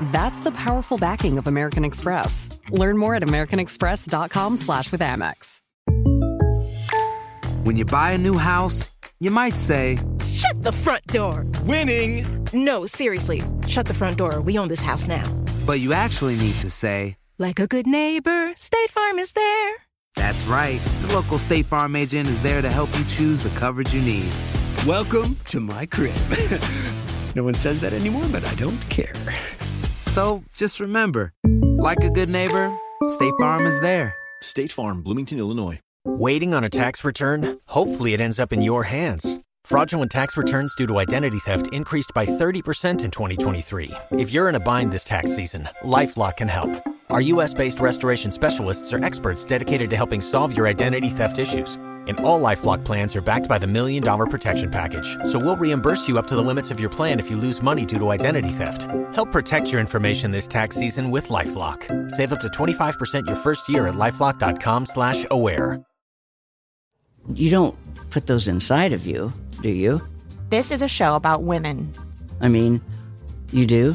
That's the powerful backing of American Express. Learn more at americanexpress.com slash with Amex. When you buy a new house, you might say, Shut the front door! Winning! No, seriously, shut the front door. We own this house now. but you actually need to say, Like a good neighbor, State Farm is there. that's right. The local State Farm agent is there to help you choose the coverage you need. Welcome to my crib. no one says that anymore, but I don't care. So just remember, like a good neighbor, State Farm is there. State Farm, Bloomington, Illinois. Waiting on a tax return? Hopefully, it ends up in your hands. Fraudulent tax returns due to identity theft increased by 30% in 2023. If you're in a bind this tax season, LifeLock can help. Our US based restoration specialists are experts dedicated to helping solve your identity theft issues. And all LifeLock plans are backed by the Million Dollar Protection Package. So we'll reimburse you up to the limits of your plan if you lose money due to identity theft. Help protect your information this tax season with LifeLock. Save up to 25% your first year at LifeLock.com slash aware. You don't put those inside of you, do you? This is a show about women. I mean, you do?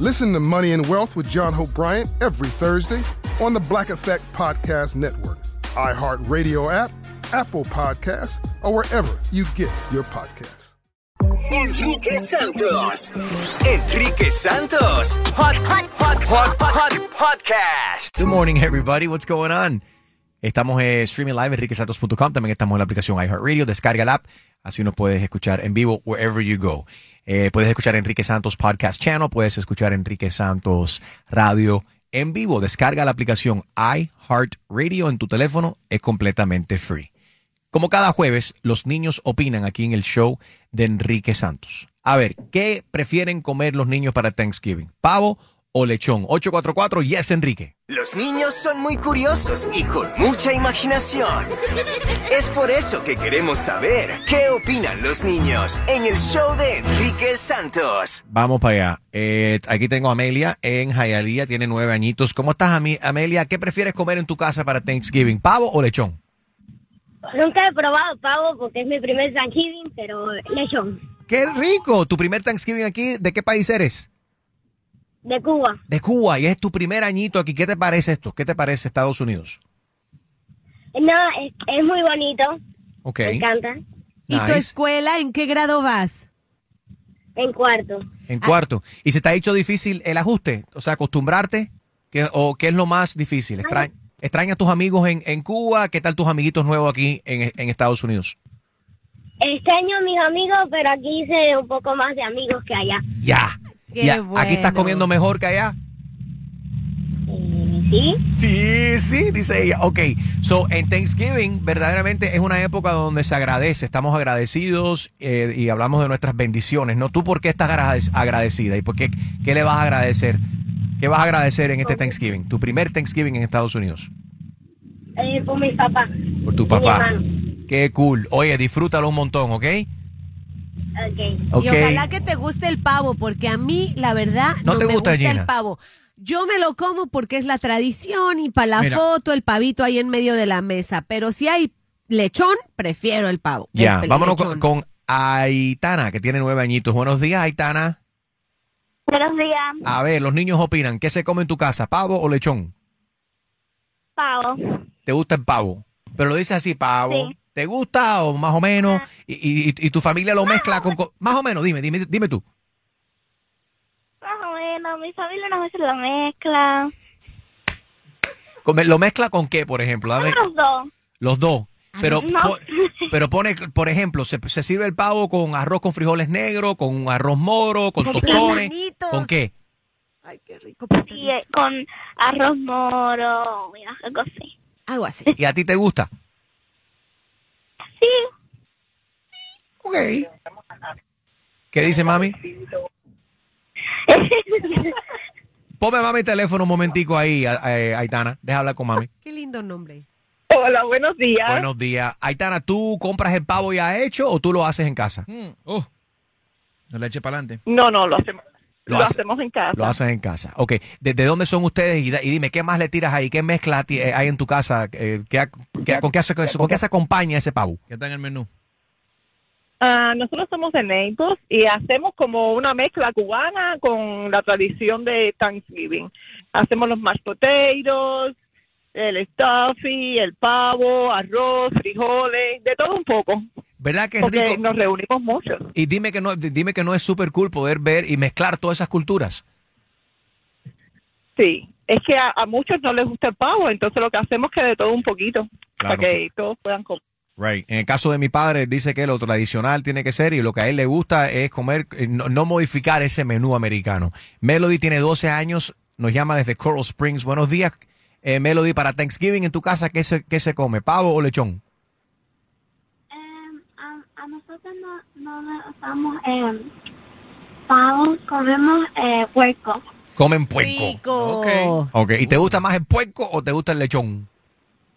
Listen to Money and Wealth with John Hope Bryant every Thursday on the Black Effect Podcast Network, iHeartRadio app, Apple Podcasts, or wherever you get your podcasts. Enrique Santos. Enrique Santos. Hot, hot, hot, hot, hot, podcast. Good morning, everybody. What's going on? Estamos eh, streaming live en enriquesantos.com. También estamos en la aplicación iHeartRadio. Descarga la app. Así nos puedes escuchar en vivo wherever you go. Eh, puedes escuchar Enrique Santos Podcast Channel. Puedes escuchar Enrique Santos Radio en vivo. Descarga la aplicación iHeartRadio en tu teléfono. Es completamente free. Como cada jueves, los niños opinan aquí en el show de Enrique Santos. A ver, ¿qué prefieren comer los niños para Thanksgiving? ¿Pavo o lechón? 844 Yes, Enrique. Los niños son muy curiosos y con mucha imaginación. Es por eso que queremos saber qué opinan los niños en el show de Enrique Santos. Vamos para allá. Eh, aquí tengo a Amelia en Hialeah, tiene nueve añitos. ¿Cómo estás, Amelia? ¿Qué prefieres comer en tu casa para Thanksgiving? ¿Pavo o lechón? Nunca he probado pavo porque es mi primer Thanksgiving, pero lechón. ¡Qué rico! ¿Tu primer Thanksgiving aquí? ¿De qué país eres? De Cuba. De Cuba. Y es tu primer añito aquí. ¿Qué te parece esto? ¿Qué te parece Estados Unidos? No, es, es muy bonito. Ok. Me encanta. ¿Y tu escuela en qué grado vas? En cuarto. En cuarto. ¿Y se te ha hecho difícil el ajuste? O sea, acostumbrarte. ¿Qué, ¿O qué es lo más difícil? Extra- ¿Extrañas a tus amigos en, en Cuba? ¿Qué tal tus amiguitos nuevos aquí en, en Estados Unidos? Extraño a mis amigos, pero aquí hice un poco más de amigos que allá. Ya. Qué. ¿Aquí estás comiendo mejor que allá? ¿Sí? Sí, sí, dice ella. Ok, so en Thanksgiving verdaderamente es una época donde se agradece, estamos agradecidos eh, y hablamos de nuestras bendiciones, ¿no? ¿Tú por qué estás agrade- agradecida y por qué, qué le vas a agradecer? ¿Qué vas a agradecer en este Thanksgiving? Tu primer Thanksgiving en Estados Unidos. Eh, por mis papás. Por tu mi papá. Qué cool. Oye, disfrútalo un montón, ¿ok? Ok. Ok. Y ojalá que te guste el pavo, porque a mí, la verdad, ¿No no, te me gusta, el pavo. Yo me lo como porque es la tradición y para la Mira. foto el pavito ahí en medio de la mesa. Pero si hay lechón, prefiero el pavo. Ya, vámonos con, con Aitana, que tiene nueve añitos. Buenos días, Aitana. Buenos días, A ver, los niños opinan, ¿qué se come en tu casa, pavo o lechón? pavo. ¿Te gusta el pavo? Pero lo dices así, pavo. Sí. ¿Te gusta o más o menos? Y, y- y tu familia lo mezcla con... co- Más o menos, dime, dime, dime tú. Más o menos, mi familia unas veces lo mezcla. Come- ¿Lo mezcla con qué, por ejemplo? Dame Los dos. los dos. Pero, No. po- pero pone, por ejemplo, se, se sirve el pavo con arroz con frijoles negros, con arroz moro, con Con tostones. ¿Con qué? Ay, qué rico. Sí, eh, con arroz moro, algo así. Algo así. ¿Y a ti te gusta? Sí. Ok. ¿Qué dice mami? Ponme mami el teléfono un momentico ahí, Aitana. Deja hablar con mami. Qué lindo nombre. Hola, buenos días. Buenos días. Aitana, ¿tú compras el pavo ya hecho o tú lo haces en casa? Oh, no le eche para adelante. No, no, lo hacemos. Lo Lo, hace- hacemos en casa. Lo haces en casa. Ok. ¿De, de dónde son ustedes? Y, dime, ¿qué más le tiras ahí? ¿Qué mezcla eh, hay en tu casa? Eh, ¿qué, ha- qué- con, qué hace- con qué se acompaña ese pavo? ¿Qué está en el menú? Ah, nosotros somos de Naples y hacemos como una mezcla cubana con la tradición de Thanksgiving. Hacemos los mashed potatoes, el stuffy, el pavo, arroz, frijoles, de todo un poco. ¿Verdad que es Porque rico? nos reunimos mucho. Y dime que no, dime que no es súper cool poder ver y mezclar todas esas culturas. Sí, es que a, a muchos no les gusta el pavo, entonces lo que hacemos es que de todo un poquito, Claro, para que todos puedan comer. Right. En el caso de mi padre, dice que lo tradicional tiene que ser y lo que a él le gusta es comer, eh, no, no modificar ese menú americano. Melody tiene 12 años, nos llama desde Coral Springs. Buenos días, eh, Melody. Para Thanksgiving en tu casa, ¿qué se, qué se come? ¿Pavo o lechón? a, a nosotros no, usamos eh, pavo, comemos eh, puerco. Comen puerco. Rico. Ok. Ok. ¿Y te gusta más el puerco o te gusta el lechón?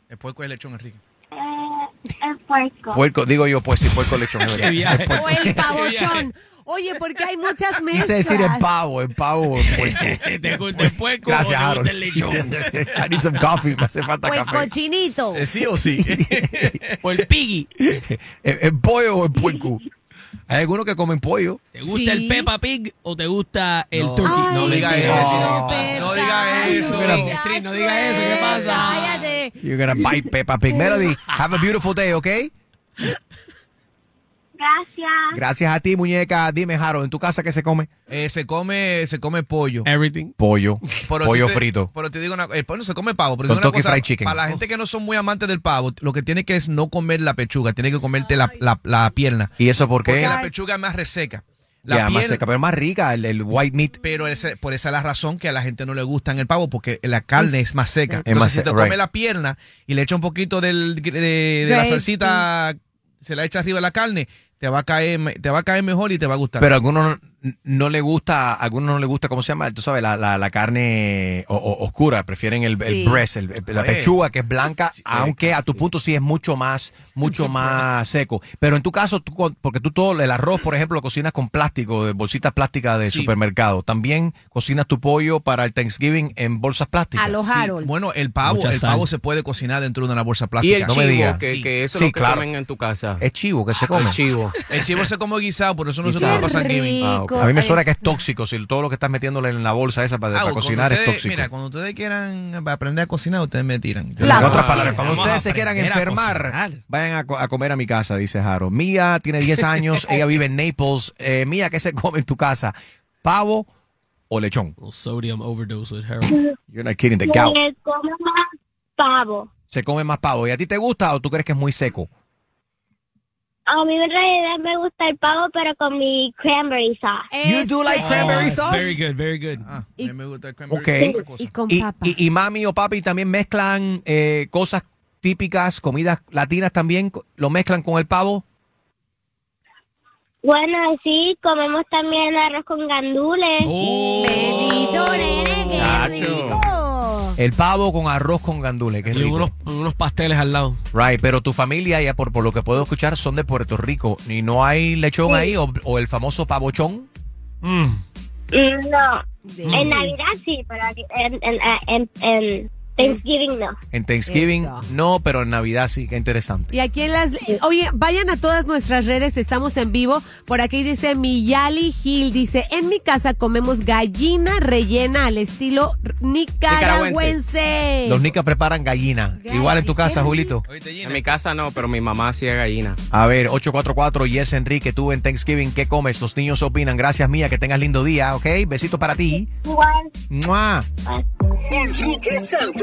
El puerco es lechón, Enrique. Eh, el puerco. Puerco, digo yo, pues sí, puerco lechón. es verdad. Qué viaje. El puerco. O el pavochón. Oye, porque hay muchas mezclas. Quise decir el pavo, el pavo o el puerco. ¿Te gusta el puerco Gracias, o te Harold. gusta el lechón? I need some coffee, me hace falta O el café. cochinito. Eh, ¿Sí o sí? o el piggy. ¿El, el pollo o el puerco? Hay algunos que comen pollo. ¿Te gusta Sí. el Peppa Pig o te gusta el No. turkey? Ay, no diga eso. No diga eso. No diga eso. ¿Qué pasa? Cállate. You're gonna bite Peppa Pig. Melody, have a beautiful day, ¿ok? Gracias. Gracias a ti, muñeca. Dime, Harold, ¿en tu casa qué se come? Eh, se come se come pollo. Everything. Pollo. Pero pollo si te- frito. Pero te digo una el pollo se come pavo, pero Con digo una toque cosa, fried chicken. Para la gente que no son muy amantes del pavo, lo que tiene que es no comer la pechuga, tiene que comerte la, la, la pierna. ¿Y eso por Porque qué? la pechuga es más reseca. La Ya, más seca, pero más rica, el, el white meat. Pero ese- por esa es la razón que a la gente no le gusta en el pavo, porque la carne es más seca. Es Entonces, más si te seca, come right. la pierna y le echa un poquito del, de, de la salsita, se la echa arriba la carne, te va a caer, te va a caer mejor y te va a gustar. Pero algunos no, le gusta, a algunos no le gusta, ¿cómo se llama? Tú sabes, la, la, la carne o- o- oscura, prefieren el, el Sí. breast, el- el- la pechuga que es blanca, aunque a tu punto sí es mucho más, mucho más seco. Pero en tu caso, tú, porque tú todo, el arroz, por ejemplo, lo cocinas con plástico, de bolsitas plásticas de Sí. supermercado. También cocinas tu pollo para el Thanksgiving en bolsas plásticas. A los Sí, Harold. bueno, el pavo, Mucha el sal. pavo se puede cocinar dentro de una bolsa Y plástica. el No me chivo, digas. que, Sí. que eso es lo que claro. comen en tu casa. Es chivo que se come. El chivo. El chivo se come guisado, por eso no se Guisado. puede pasar Thanksgiving. Ah, ok. A mí me suena que es es. tóxico, si todo lo que estás metiéndole en la bolsa esa para, Ah, para cocinar es tóxico. Mira, cuando ustedes quieran aprender a cocinar, ustedes me tiran. Yo En otras palabras, cuando ustedes se quieran enfermar, vayan a, co- a comer a mi casa, dice Jaro. Mía tiene 10 años, ella vive en Naples. Eh, Mía, ¿qué se come en tu casa? ¿Pavo o lechón? sodium overdose with Harold. You're not kidding, the gout. Me como más pavo. Se come más pavo. ¿Y a ti te gusta o tú crees que es muy seco? A mí en realidad me gusta el pavo, pero con mi cranberry sauce. You do like cranberry sauce? Very good, very good. Ah, a Y- mí me gusta el cranberry Ok. sauce, cosa. Y con papa. y- y mami o papi también mezclan eh, cosas típicas, comidas latinas también, lo mezclan con el pavo. Bueno, sí, comemos también arroz con gandules. Oh. Bendito, nene, qué Chacho. rico. El pavo con arroz con gandules, que es Y rico. unos, unos pasteles al lado. Right, pero tu familia, ya por, por lo que puedo escuchar, son de Puerto Rico. ¿Y no hay lechón ahí o, o el famoso pavochón? Mm. Mm, No, en Navidad sí, pero aquí- en, en, en, en Thanksgiving no. En Thanksgiving no, pero en Navidad sí, qué interesante. Y aquí en las... Oye, vayan a todas nuestras redes, estamos en vivo. Por aquí dice Miyali Gil, dice, en mi casa comemos gallina rellena al estilo nicaragüense. Los nicas preparan gallina. Igual en tu casa, Julito. En mi casa no, pero mi mamá hacía gallina. A ver, 844 Yes Enrique, tú en Thanksgiving, ¿qué comes? Los niños opinan. Gracias, mía, que tengas lindo día, ¿ok? Besito para ti. Igual. Enrique Santos.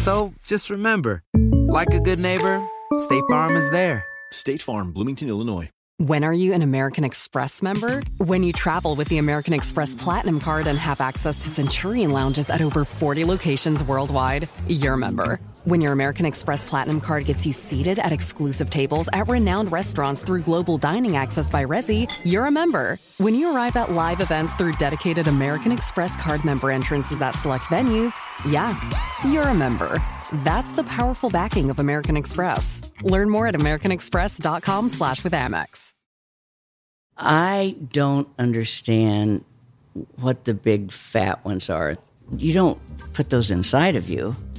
So just remember, like a good neighbor, State Farm is there. State Farm, Bloomington, Illinois. When are you an American Express member? When you travel with the American Express Platinum Card and have access to Centurion lounges at over 40 locations worldwide, you're a member. When your American Express Platinum Card gets you seated at exclusive tables at renowned restaurants through global dining access by Resi, you're a member. When you arrive at live events through dedicated American Express card member entrances at select venues, yeah, you're a member. That's the powerful backing of American Express. Learn more at americanexpress.com slash with Amex. I don't understand what the big fat ones are. You don't put those inside of you,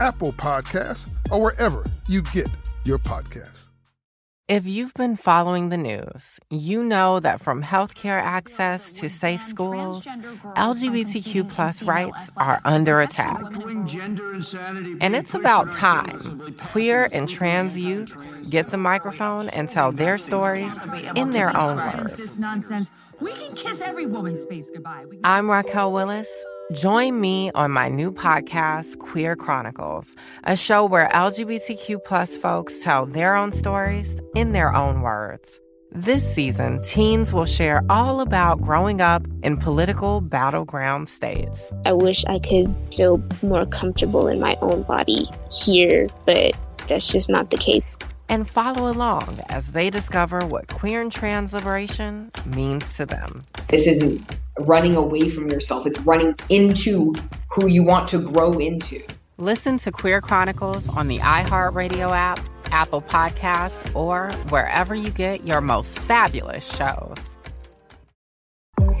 Apple Podcasts, or wherever you get your podcasts. If you've been following the news, you know that from healthcare access to safe schools, LGBTQ plus rights are under attack. And it's about time queer and trans youth get the microphone and tell their stories in their own words. This nonsense. We can kiss every woman's face goodbye. We I'm Raquel Willis. Join me on my new podcast, Queer Chronicles, a show where LGBTQ plus folks tell their own stories in their own words. This season, teens will share all about growing up in political battleground states. I wish I could feel more comfortable in my own body here, but that's just not the case. And follow along as they discover what queer and trans liberation means to them. This isn't running away from yourself, it's running into who you want to grow into. Listen to Queer Chronicles on the iHeartRadio app, Apple Podcasts, or wherever you get your most fabulous shows.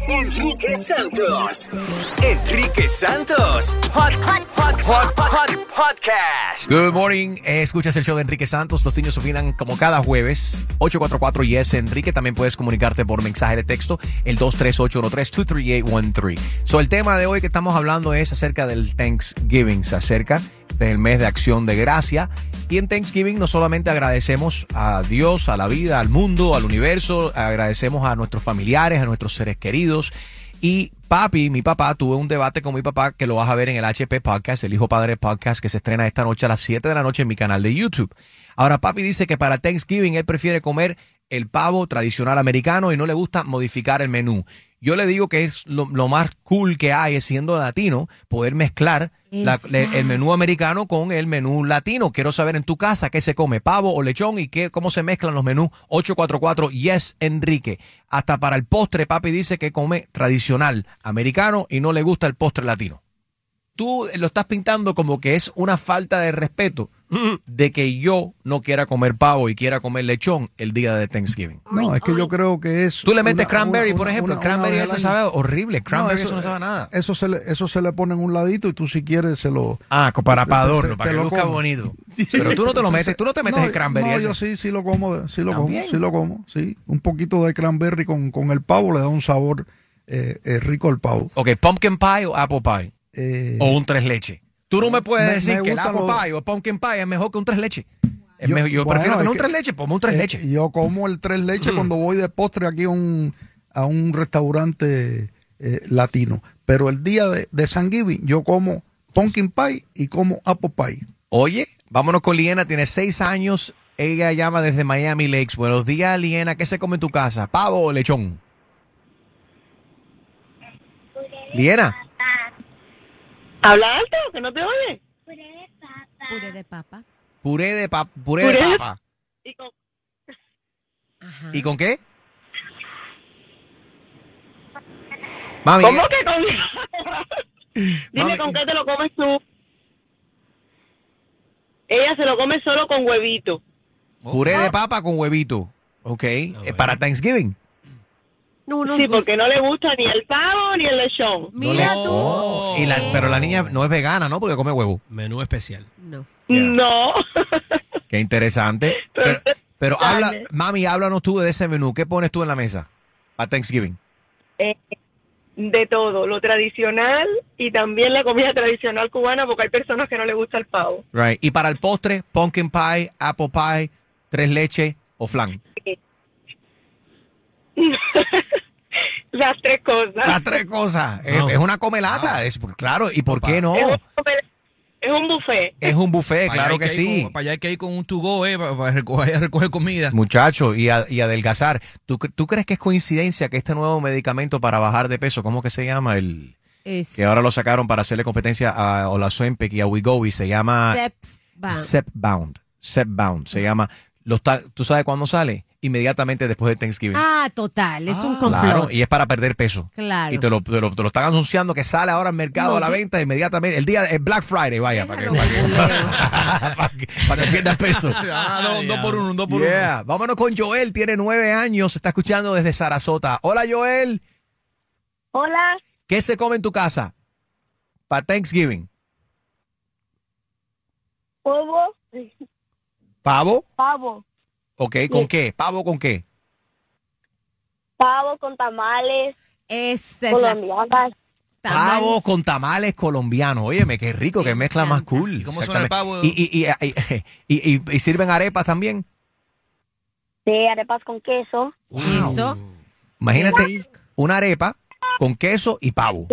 Enrique Santos. Enrique Santos. Hot, hot, hot, hot, hot, podcast. Good morning. Escuchas el show de Enrique Santos. Los niños opinan como cada jueves. 844 Yes Enrique. También puedes comunicarte por mensaje de texto el 23813-23813. So, el tema de hoy que estamos hablando es acerca del Thanksgiving. Se acerca del mes de acción de gracia. Y en Thanksgiving no solamente agradecemos a Dios, a la vida, al mundo, al universo, agradecemos a nuestros familiares, a nuestros seres queridos. Y papi, mi papá, tuve un debate con mi papá que lo vas a ver en el HP Podcast, el Hijo Padre Podcast, que se estrena esta noche a las 7 de la noche en mi canal de YouTube. Ahora, papi dice que para Thanksgiving él prefiere comer el pavo tradicional americano y no le gusta modificar el menú. Yo le digo que es lo, lo más cool que hay, siendo latino, poder mezclar la- le- el menú americano con el menú latino. Quiero saber en tu casa qué se come, pavo o lechón y qué, cómo se mezclan los menús. 844 Yes Enrique. Hasta para el postre, papi dice que come tradicional americano y no le gusta el postre latino. Tú lo estás pintando como que es una falta de respeto de que yo no quiera comer pavo y quiera comer lechón el día de Thanksgiving. No, es que yo creo que es. Tú le metes una- cranberry, una- por ejemplo. una- el cranberry eso sabe horrible. Cranberry No, eso, no sabe nada. Eso se, le, eso se le pone en un ladito y tú si quieres se lo... Ah, para, para adorno, te- para te que lo luzca como. bonito. Pero tú no te lo metes, tú no te metes no, el cranberry No, ese. yo sí, sí lo como, sí lo como, sí lo como, sí. Un poquito de cranberry con, con el pavo le da un sabor eh, eh, rico al pavo. Ok, pumpkin pie o apple pie. Eh, o un tres leche. Tú no me puedes me- decir me que el apple los- pie o el pumpkin pie es mejor que un tres leche. Es Yo- bueno, prefiero es tener un tres leche, ponme un tres eh, leche. Yo como el tres leche Mm. cuando voy de postre aquí a un, a un restaurante eh, latino. Pero el día de, de Thanksgiving yo como pumpkin pie y como apple pie. Oye, vámonos con Liena, tiene seis años. Ella llama desde Miami Lakes. Buenos días, Liena. ¿Qué se come en tu casa? ¿Pavo o lechón? Liena. Habla alto, que no te oye. Puré de papa. Puré de, pap puré Puré de de- papa. Y con- ¿Y con qué? Mami, ¿Cómo que con Dime Mami, con qué te lo comes tú. Ella se lo come solo con huevito. puré de papa con huevito. Ok. eh, para Thanksgiving. Sí, porque no le gusta ni el pavo ni el lechón. No le- Oh, y la- pero la niña no es vegana, ¿no? Porque come huevo. Menú especial. No. No. Qué interesante. Pero, pero habla, mami, háblanos tú de ese menú. ¿Qué pones tú en la mesa para Thanksgiving? Eh, de todo, lo tradicional y también la comida tradicional cubana porque hay personas que no les gusta el pavo. Right. Y para el postre, pumpkin pie, apple pie, tres leches o flan. Las tres cosas. Las tres cosas. Es, es una comelata. Es, claro, ¿y por qué no? Es un, es un buffet. Es un buffet, Para claro que sí. con- para allá hay que ir con un to-go, eh, para, para recoger, recoger comida. Muchacho, y, a- y adelgazar. ¿Tú, ¿Tú crees que es coincidencia que este nuevo medicamento para bajar de peso, ¿cómo que se llama? El Es que ahora lo sacaron para hacerle competencia a Olazempic y a Wegovy, se llama Zepbound. Zepbound. Zepbound, se llama. Lo está- ¿Tú sabes cuándo sale? Inmediatamente después de Thanksgiving. Ah, total, es un complot. Claro, y es para perder peso. Claro. Y te lo, te lo- te lo están anunciando que sale ahora al mercado No, a la que- venta inmediatamente. El día de Black Friday, vaya, para que, para que, para que pierdas peso. Ah, dos, dos por uno, dos por Yeah. uno. Vámonos con Joel, tiene nueve años, se está escuchando desde Sarasota. Hola Joel, Hola, ¿qué se come en tu casa para Thanksgiving? huevo, ¿Pavo? pavo, Ok, ¿con Sí. qué? ¿Pavo con qué? pavo con tamales, Esa es la- colombianas. Pavo con tamales colombianos. Óyeme, qué rico, qué mezcla más cool. cómo suena el pavo? ¿Y, y, y, y- y- y sirven arepas también? Sí, arepas con queso. Eso. Imagínate una arepa con queso y pavo.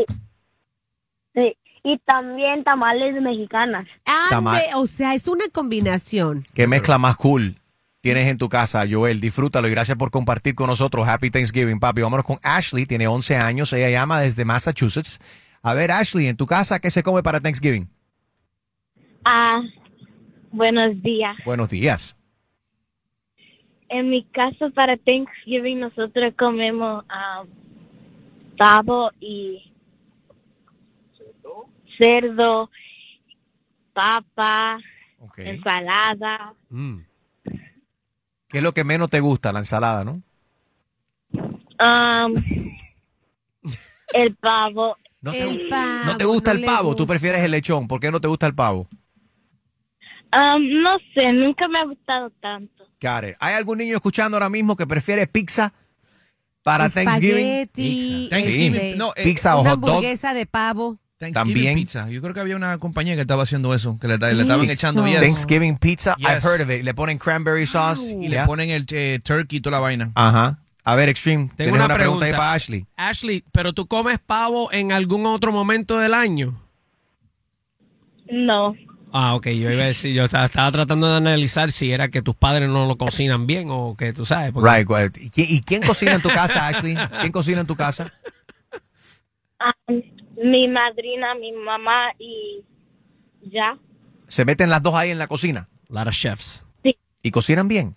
Sí, y también tamales mexicanas. Ande, o sea, es una combinación. Qué mezcla más cool tienes en tu casa, Joel. Disfrútalo y gracias por compartir con nosotros. Happy Thanksgiving, papi. Vámonos con Ashley, tiene 11 años. Ella llama desde Massachusetts. A ver, Ashley, en tu casa, ¿qué se come para Thanksgiving? Ah, buenos días. Buenos días. En mi casa para Thanksgiving nosotros comemos ah, pavo y cerdo, papa, ensalada. ¿Qué es lo que menos te gusta? La ensalada, ¿no? Um, El pavo. ¿No te, ¿no te gusta el pavo? ¿Tú prefieres el lechón? ¿Por qué no te gusta el pavo? Um, no sé, nunca me ha gustado tanto. It. ¿Hay algún niño escuchando ahora mismo que prefiere pizza para Thanksgiving? Thanksgiving, este, no, eh, Pizza o una hot dog. hamburguesa de pavo. Thanksgiving También. pizza. Yo creo que había una compañía que estaba haciendo eso, que le, le estaban echando yes. Thanksgiving pizza, Yes. I've heard of it. Le ponen cranberry sauce. y Yeah. le ponen el eh, turkey y toda la vaina. Ajá. A ver, Extreme, Tengo una, una, pregunta, ahí para Ashley. Ashley, ¿pero tú comes pavo en algún otro momento del año? No. Ah, ok, yo iba a decir, yo estaba, estaba tratando de analizar si era que tus padres no lo cocinan bien o que tú sabes. porque- Right, right. ¿Y quién- ¿Y quién cocina en tu casa, Ashley? ¿Quién cocina en tu casa? Um, mi madrina, mi mamá y ya. ¿Se meten las dos ahí en la cocina? A lot of chefs. Sí. ¿Y cocinan bien?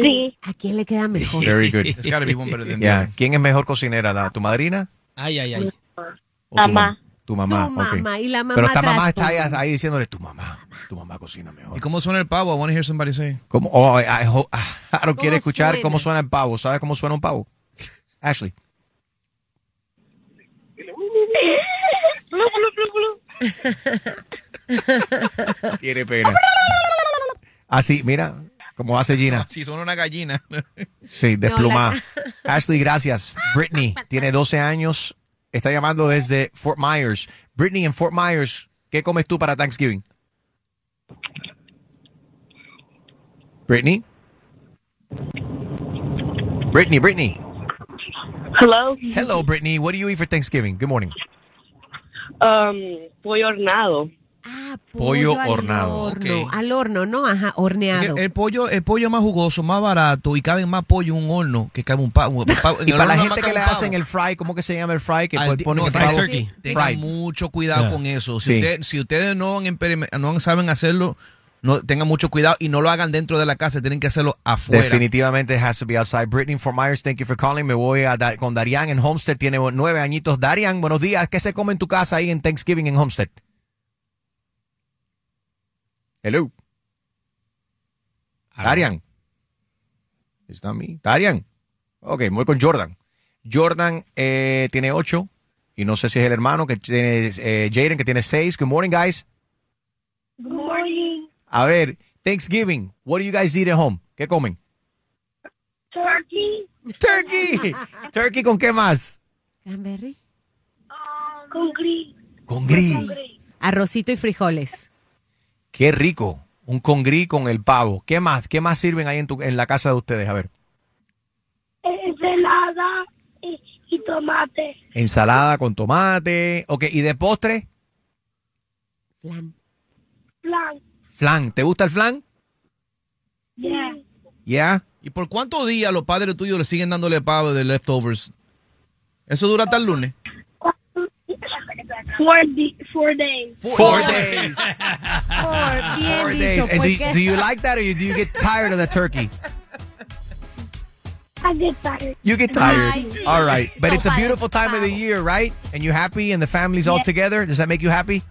Sí. ¿A quién le queda mejor? Very good. It's gotta be one better than Yeah. ¿Quién es mejor cocinera? ¿La, ¿Tu madrina? Ay, ay, ay. o tu Mamá. Tu mamá. Tu mamá, y la mamá Pero esta mamá está ahí, ahí diciéndole, tu mamá, tu mamá cocina mejor. ¿Y cómo suena el pavo? I want to hear somebody say. ¿Cómo? Oh, I, I hope- Aaron quiere escuchar suena? cómo suena el pavo. ¿Sabe cómo suena un pavo? Ashley. Tiene pena. Así, mira, como hace Gina. Si suena una gallina. Sí, No, desplumada. Ashley, gracias. Brittany tiene 12 años. Está llamando desde Fort Myers. Brittany, en Fort Myers, ¿qué comes tú para Thanksgiving? Brittany. Brittany, Brittany. Hello. Hello, Brittany. What do you eat for Thanksgiving? Good morning. Um, pollo hornado. Pollo al hornado. horno, Al horno, ¿no? Ajá, horneado. El, el pollo, el pollo más jugoso, más barato y cabe más pollo en un horno que cabe un pavo. Y para la gente que le hacen el fry, ¿cómo que se llama el fry? Que Al- ponen no, el fried turkey. Tengan mucho cuidado Yeah. con eso. Si, Sí. usted- si ustedes no, han no saben hacerlo, no tengan mucho cuidado y no lo hagan dentro de la casa, tienen que hacerlo afuera. Definitivamente has to be outside. Brittany from Myers, thank you for calling. Me voy a dar con Darian en Homestead. Tiene nueve añitos. Darian, buenos días. ¿Qué se come en tu casa ahí en Thanksgiving en Homestead? Hello. Darian. Not me. Darian. Ok, voy con Jordan. Jordan eh, tiene ocho. Y no sé si es el hermano que tiene eh, Jaden, que tiene seis. Good morning, guys. A ver, Thanksgiving. What do you guys eat at home? ¿Qué comen? Turkey. Turkey. Turkey con qué más? Cranberry. Con gris. Con gris. Arrocito y frijoles. Qué rico. Un congrí con el pavo. ¿Qué más? ¿Qué más sirven ahí en, tu, en la casa de ustedes? A ver. Ensalada y, y tomate. Ensalada con tomate. Ok, ¿y de postre? Flan. Plan. Flan. ¿Te gusta el flan? Yeah. Yeah. ¿Y por cuántos días los padres tuyos le siguen dándole pavo de leftovers? ¿Eso dura hasta el lunes? Four, di- four days. Four days. Por bien Four dicho, days. And do, you like that or do you get tired of the turkey? I get tired. You get tired. All right. But So it's a beautiful time of the year, right? And you're happy and the family's all together. Does that make you happy?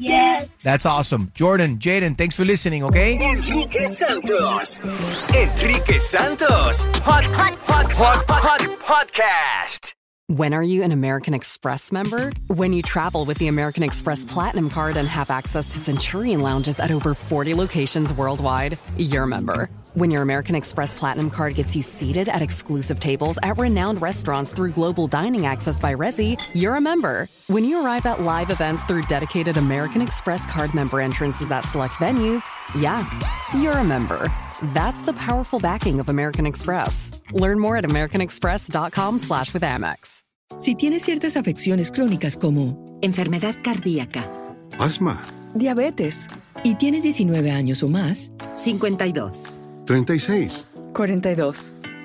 Yes. That's awesome. Jordan, Jaden, thanks for listening, okay? Enrique Santos. Enrique Santos. Hot, hot, hot, hot, hot, podcast. When are you an American Express member? When you travel with the American Express Platinum Card and have access to Centurion lounges at over 40 locations worldwide, you're a member. When your American Express Platinum Card gets you seated at exclusive tables at renowned restaurants through global dining access by Resi, you're a member. When you arrive at live events through dedicated American Express card member entrances at select venues, yeah, you're a member. That's the powerful backing of American Express. Learn more at americanexpress.com slash with Amex. Si tienes ciertas afecciones crónicas como enfermedad cardíaca, Asma. diabetes y tienes 19 años o más, 52, 36. 42.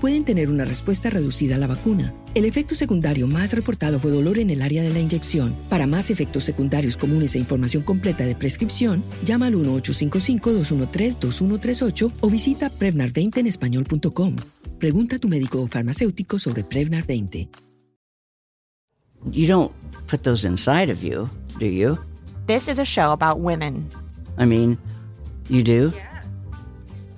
pueden tener una respuesta reducida a la vacuna. El efecto secundario más reportado fue dolor en el área de la inyección. Para más efectos secundarios comunes e información completa de prescripción, llama al 1-855-213-2138 o visita Prevnar20enespañol.com. Pregunta a tu médico o farmacéutico sobre Prevnar 20. You don't put those inside of you, do you? This is a show about women. I mean, you do?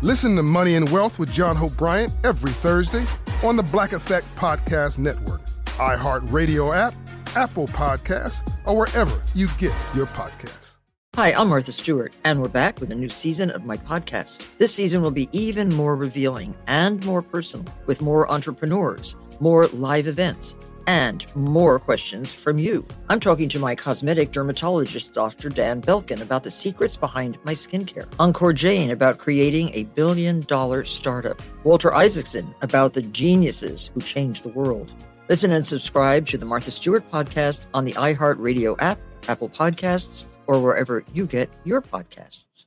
Listen to Money and Wealth with John Hope Bryant every Thursday on the Black Effect Podcast Network, iHeartRadio app, Apple Podcasts, or wherever you get your podcasts. Hi, I'm Martha Stewart, and we're back with a new season of my podcast. This season will be even more revealing and more personal, with more entrepreneurs, more live events, and more questions from you. I'm talking to my cosmetic dermatologist, Dr. Dan Belkin, about the secrets behind my skincare. Encore Jane about creating a billion dollar startup. Walter Isaacson about the geniuses who changed the world. Listen and subscribe to the Martha Stewart podcast on the iHeartRadio app, Apple Podcasts, or wherever you get your podcasts.